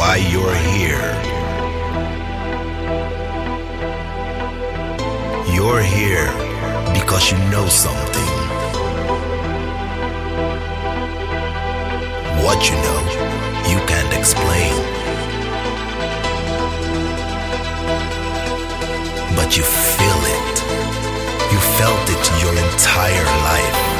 why you're here. You're here because you know something. What you know, you can't explain. But you feel it. You felt it your entire life.